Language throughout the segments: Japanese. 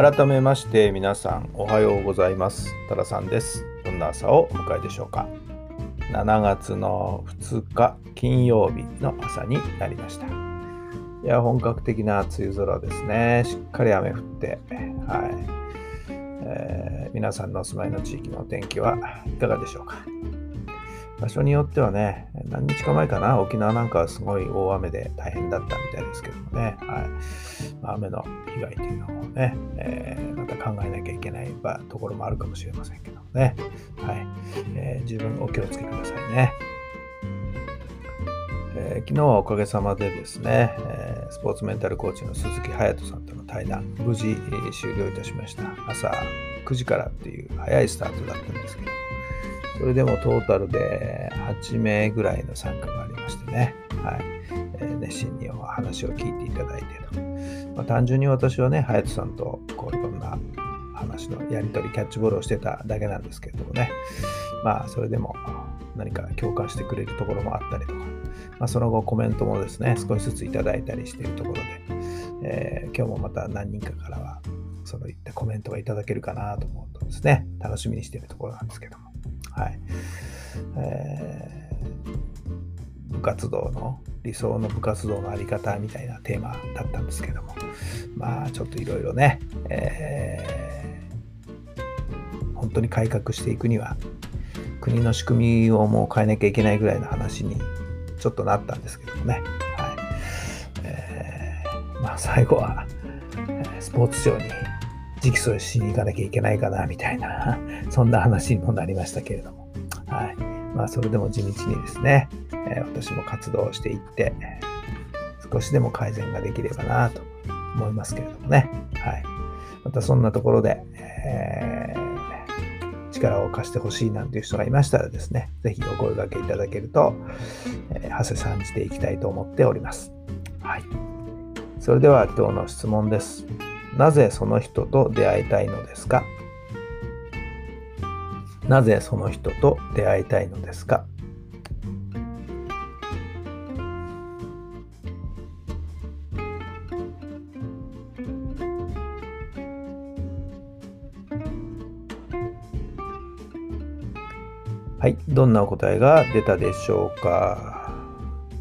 改めまして皆さんおはようございます。タラさんです。どんな朝をお迎えでしょうか。7月の2日金曜日の朝になりました。いや本格的な梅雨空ですね。しっかり雨降ってはい、えー、皆さんのお住まいの地域のお天気はいかがでしょうか。場所によってはね、何日か前かな、沖縄なんかはすごい大雨で大変だったみたいですけどもね、はい、雨の被害というのをね、えー、また考えなきゃいけないところもあるかもしれませんけどもね、はい。えー、十分お気をつけくださいね。えー、昨日はおかげさまでですね、えー、スポーツメンタルコーチの鈴木隼人さんとの対談、無事、えー、終了いたしました。朝9時からっていう早いスタートだったんですけども、それでもトータルで8名ぐらいの参加がありましてね、はい。えー、熱心にお話を聞いていただいてと。まあ、単純に私はね、隼人さんとこういろんな話のやり取り、キャッチボールをしてただけなんですけれどもね、まあ、それでも何か共感してくれるところもあったりとか、まあ、その後コメントもですね、少しずついただいたりしているところで、えー、今日もまた何人かからは、そういったコメントがいただけるかなと思うとですね、楽しみにしているところなんですけども。はい。えー、部活動の理想の部活動のあり方みたいなテーマだったんですけども、まあちょっといろいろね、えー、本当に改革していくには、国の仕組みをもう変えなきゃいけないぐらいの話にちょっとなったんですけどもね、はい。えー、まあ最後は、スポーツ庁に直訴しに行かなきゃいけないかな、みたいな、そんな話にもなりましたけれども。はい。まあ、それでも地道にですね、え、私も活動していって、少しでも改善ができればなと思いますけれどもね。はい。またそんなところで、えー、力を貸してほしいなんていう人がいましたらですね、ぜひお声掛けいただけると、えー、長谷さんじていきたいと思っております。はい。それでは今日の質問です。なぜその人と出会いたいのですか？なぜその人と出会いたいのですか？はい、どんなお答えが出たでしょうか？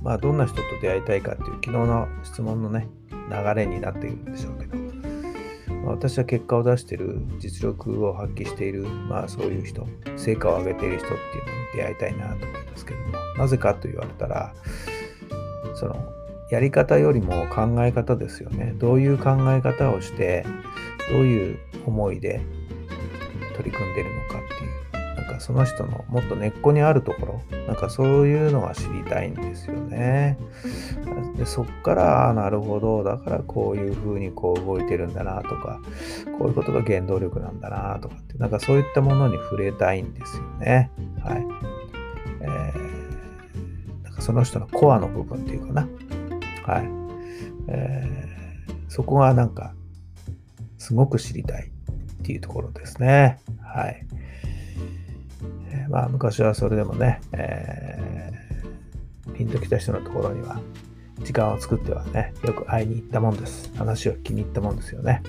まあ、どんな人と出会いたいかっていう昨日の質問のね、流れになっているんでしょうけど。私は結果を出してる、実力を発揮している、まあそういう人、成果を上げている人っていうのに出会いたいなと思いますけども、なぜかと言われたら、その、やり方よりも考え方ですよね。どういう考え方をして、どういう思いで取り組んでるのかっていうなんかその人のもっと根っこにあるところなんかそういうのが知りたいんですよね。でそっからなるほど。だからこういうふうにこう動いてるんだなとかこういうことが原動力なんだなとかってなんかそういったものに触れたいんですよね。はい。えー、なんかその人のコアの部分っていうかな。はい、えー、そこがなんかすごく知りたいっていうところですね。はい。まあ、昔はそれでもね、えー、ピンときた人のところには、時間を作ってはね、よく会いに行ったもんです。話を聞きに行ったもんですよね。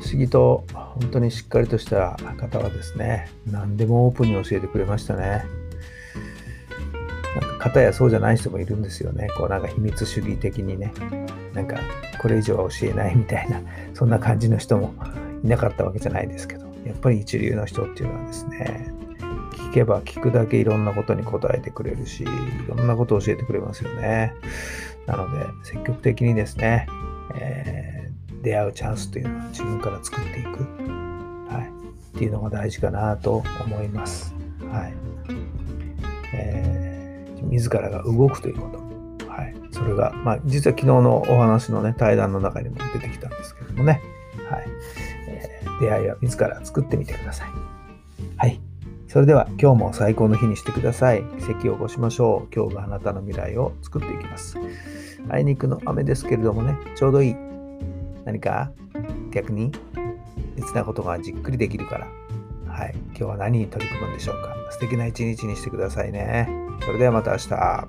不思議と、本当にしっかりとした方はですね、何でもオープンに教えてくれましたね。なんか、方やそうじゃない人もいるんですよね。こう、なんか秘密主義的にね、なんか、これ以上は教えないみたいな、そんな感じの人もいなかったわけじゃないですけど。やっぱり一流の人っていうのはですね、聞けば聞くだけいろんなことに答えてくれるし、いろんなことを教えてくれますよね。なので、積極的にですね、えー、出会うチャンスというのは自分から作っていく、はい、っていうのが大事かなと思います。はい。えー、自らが動くということ。はい、それが、まあ、実は昨日のお話のね、対談の中にも出てきたんですけどもね、はい。出会いは自ら作ってみてください。はい。それでは今日も最高の日にしてください。奇跡を起こしましょう。今日があなたの未来を作っていきます。あいにくの雨ですけれどもね、ちょうどいい。何か？逆に？別なことがじっくりできるから。はい。今日は何に取り組むんでしょうか？素敵な一日にしてくださいね。それではまた明日。